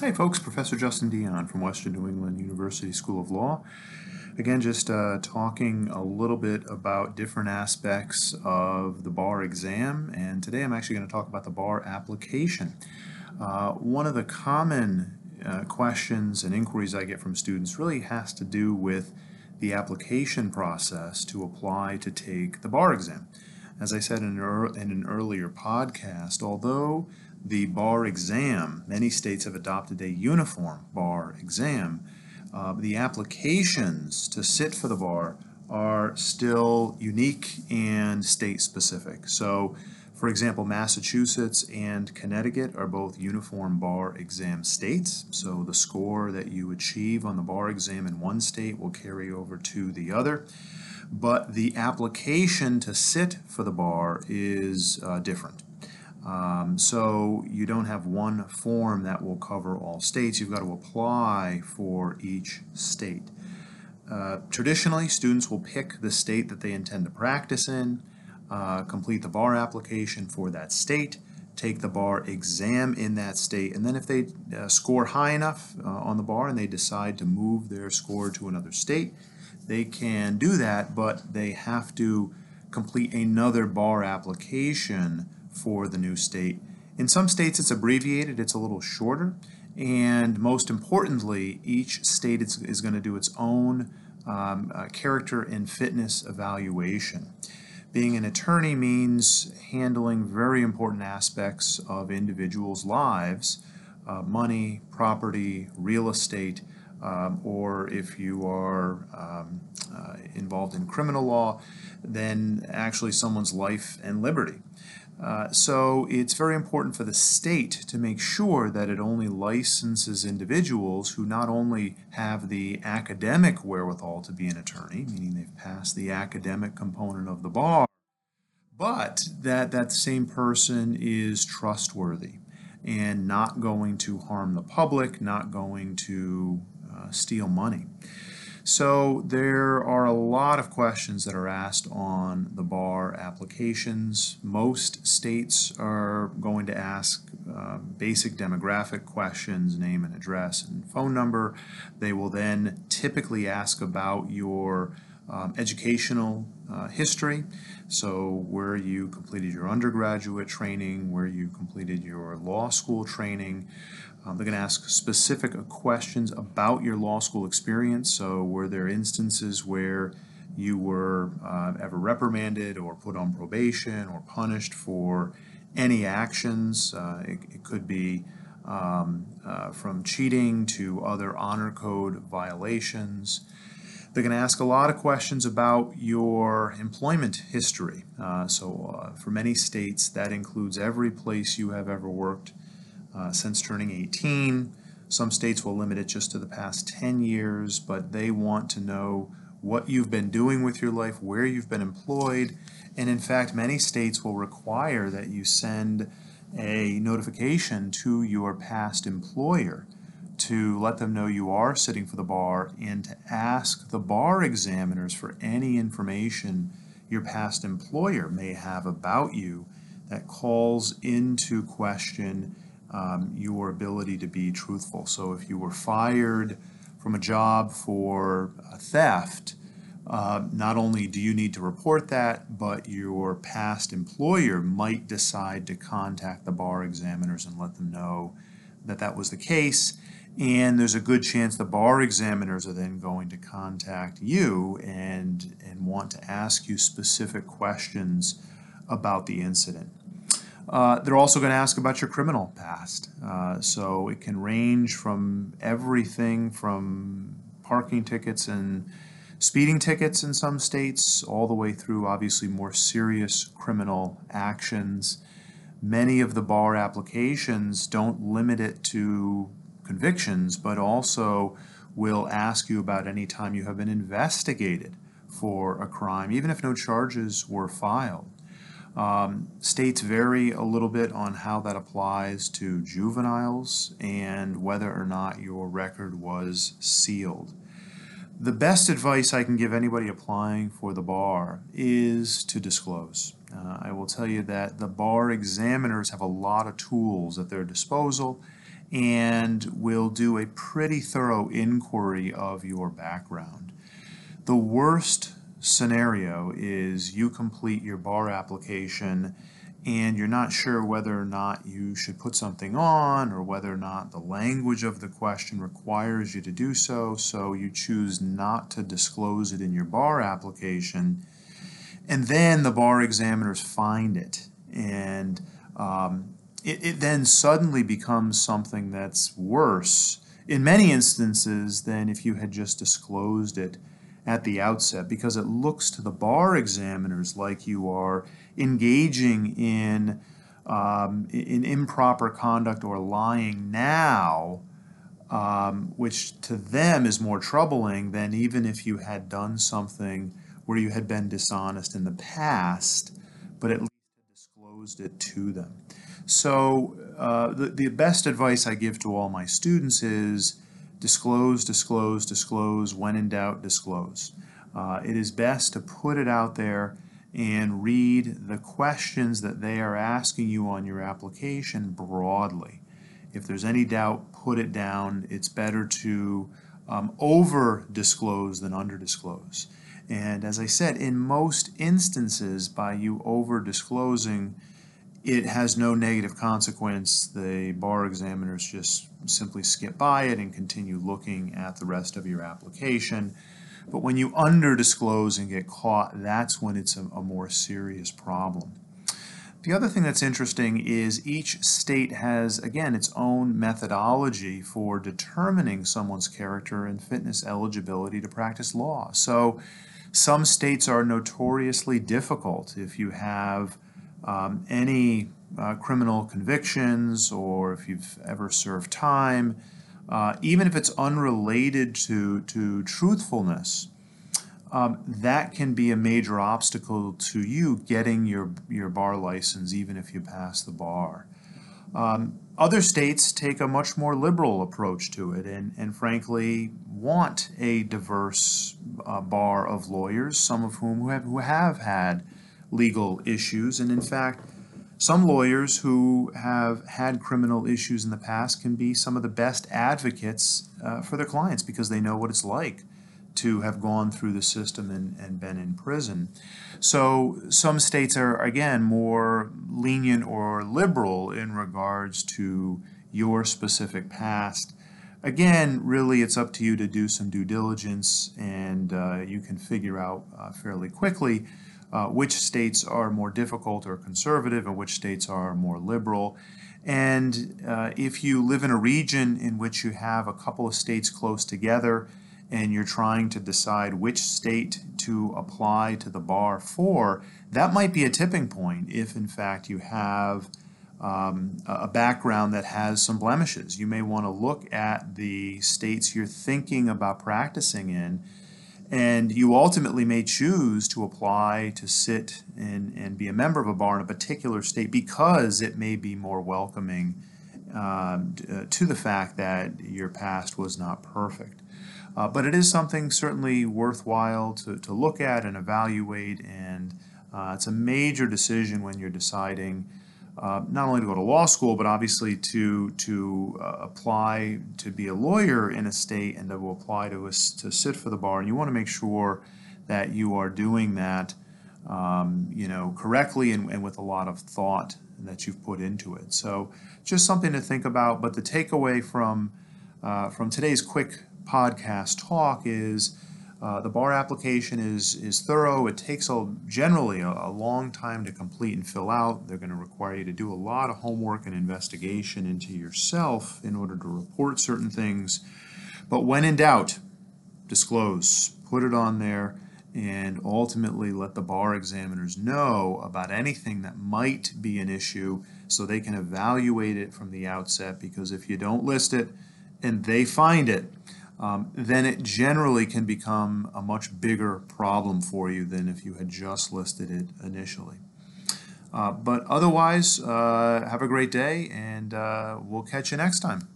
Hi, folks. Professor Justin Dion from Western New England University School of Law. Again, just uh, talking a little bit about different aspects of the bar exam, and today I'm actually going to talk about the bar application. Uh, one of the common uh, questions and inquiries I get from students really has to do with the application process to apply to take the bar exam. As I said in an, in an earlier podcast, although the bar exam, many states have adopted a uniform bar exam. Uh, the applications to sit for the bar are still unique and state specific. So, for example, Massachusetts and Connecticut are both uniform bar exam states. So, the score that you achieve on the bar exam in one state will carry over to the other. But the application to sit for the bar is uh, different. Um, so you don't have one form that will cover all states. You've got to apply for each state. Uh, traditionally, students will pick the state that they intend to practice in, uh, complete the bar application for that state, take the bar exam in that state, and then if they uh, score high enough uh, on the bar and they decide to move their score to another state, they can do that, but they have to complete another bar application for the new state. In some states it's abbreviated, it's a little shorter, and most importantly, each state is, is going to do its own um, uh, character and fitness evaluation. Being an attorney means handling very important aspects of individuals' lives uh, money, property, real estate, um, or if you are um, uh, involved in criminal law, then actually someone's life and liberty. Uh, so it's very important for the state to make sure that it only licenses individuals who not only have the academic wherewithal to be an attorney, meaning they've passed the academic component of the bar, but that that same person is trustworthy and not going to harm the public, not going to uh, steal money. So there are a lot of questions that are asked on the bar applications. Most states are going to ask uh, basic demographic questions, name and address and phone number. They will then typically ask about your um, educational uh, history, so where you completed your undergraduate training, where you completed your law school training. Um, they're going to ask specific questions about your law school experience. So, were there instances where you were uh, ever reprimanded or put on probation or punished for any actions? Uh, it, it, could be um, uh, from cheating to other honor code violations. They're going to ask a lot of questions about your employment history. Uh, so, uh, for many states, that includes every place you have ever worked uh, since turning 18. Some states will limit it just to the past 10 years, but they want to know what you've been doing with your life, where you've been employed, and in fact, many states will require that you send a notification to your past employer to let them know you are sitting for the bar and to ask the bar examiners for any information your past employer may have about you that calls into question um, your ability to be truthful. So if you were fired from a job for a theft, uh, not only do you need to report that, but your past employer might decide to contact the bar examiners and let them know that that was the case and there's a good chance the bar examiners are then going to contact you and, and want to ask you specific questions about the incident. Uh, they're also going to ask about your criminal past. Uh, so it can range from everything from parking tickets and speeding tickets in some states, all the way through obviously more serious criminal actions. Many of the bar applications don't limit it to convictions, but also will ask you about any time you have been investigated for a crime, even if no charges were filed. Um, states vary a little bit on how that applies to juveniles and whether or not your record was sealed. The best advice I can give anybody applying for the bar is to disclose. Uh, I will tell you that the bar examiners have a lot of tools at their disposal and will do a pretty thorough inquiry of your background. The worst scenario is you complete your bar application and you're not sure whether or not you should put something on or whether or not the language of the question requires you to do so, so you choose not to disclose it in your bar application. And then the bar examiners find it. And um, it, it then suddenly becomes something that's worse in many instances than if you had just disclosed it at the outset because it looks to the bar examiners like you are engaging in um, in improper conduct or lying now, um, which to them is more troubling than even if you had done something where you had been dishonest in the past, but at least disclosed it to them. So uh, the, the best advice I give to all my students is disclose, disclose, disclose, when in doubt, disclose. Uh, it is best to put it out there and read the questions that they are asking you on your application broadly. If there's any doubt, put it down. It's better to um, over disclose than under disclose. And as I said, in most instances, by you over disclosing, it has no negative consequence. The bar examiners just simply skip by it and continue looking at the rest of your application. But when you under disclose and get caught, that's when it's a, a more serious problem. The other thing that's interesting is each state has, again, its own methodology for determining someone's character and fitness eligibility to practice law. So some states are notoriously difficult if you have um, any uh, criminal convictions or if you've ever served time, uh, even if it's unrelated to, to truthfulness, um, that can be a major obstacle to you getting your, your bar license, even if you pass the bar. Um, other states take a much more liberal approach to it and, and frankly want a diverse uh, bar of lawyers, some of whom who have, who have had legal issues. And in fact, some lawyers who have had criminal issues in the past can be some of the best advocates uh, for their clients because they know what it's like to have gone through the system and, and been in prison. So some states are, again, more lenient or liberal in regards to your specific past. Again, really, it's up to you to do some due diligence and uh, you can figure out uh, fairly quickly uh, which states are more difficult or conservative and which states are more liberal. And uh, if you live in a region in which you have a couple of states close together and you're trying to decide which state to apply to the bar for, that might be a tipping point if in fact you have um, a background that has some blemishes. You may want to look at the states you're thinking about practicing in and you ultimately may choose to apply to sit and, and be a member of a bar in a particular state because it may be more welcoming um, uh, to the fact that your past was not perfect. Uh, but it is something certainly worthwhile to, to look at and evaluate, and uh, it's a major decision when you're deciding uh, not only to go to law school, but obviously to to uh, apply to be a lawyer in a state and to apply to to sit for the bar. And you want to make sure that you are doing that, um, you know, correctly and, and with a lot of thought that you've put into it. So just something to think about. But the takeaway from uh, from today's quick podcast talk is uh, the bar application is, is thorough. It takes a, generally a, a, long time to complete and fill out. They're going to require you to do a lot of homework and investigation into yourself in order to report certain things. But when in doubt, disclose, put it on there, and ultimately let the bar examiners know about anything that might be an issue so they can evaluate it from the outset because if you don't list it and they find it, um, then it generally can become a much bigger problem for you than if you had just listed it initially. Uh, but otherwise, uh, have a great day and uh, we'll catch you next time.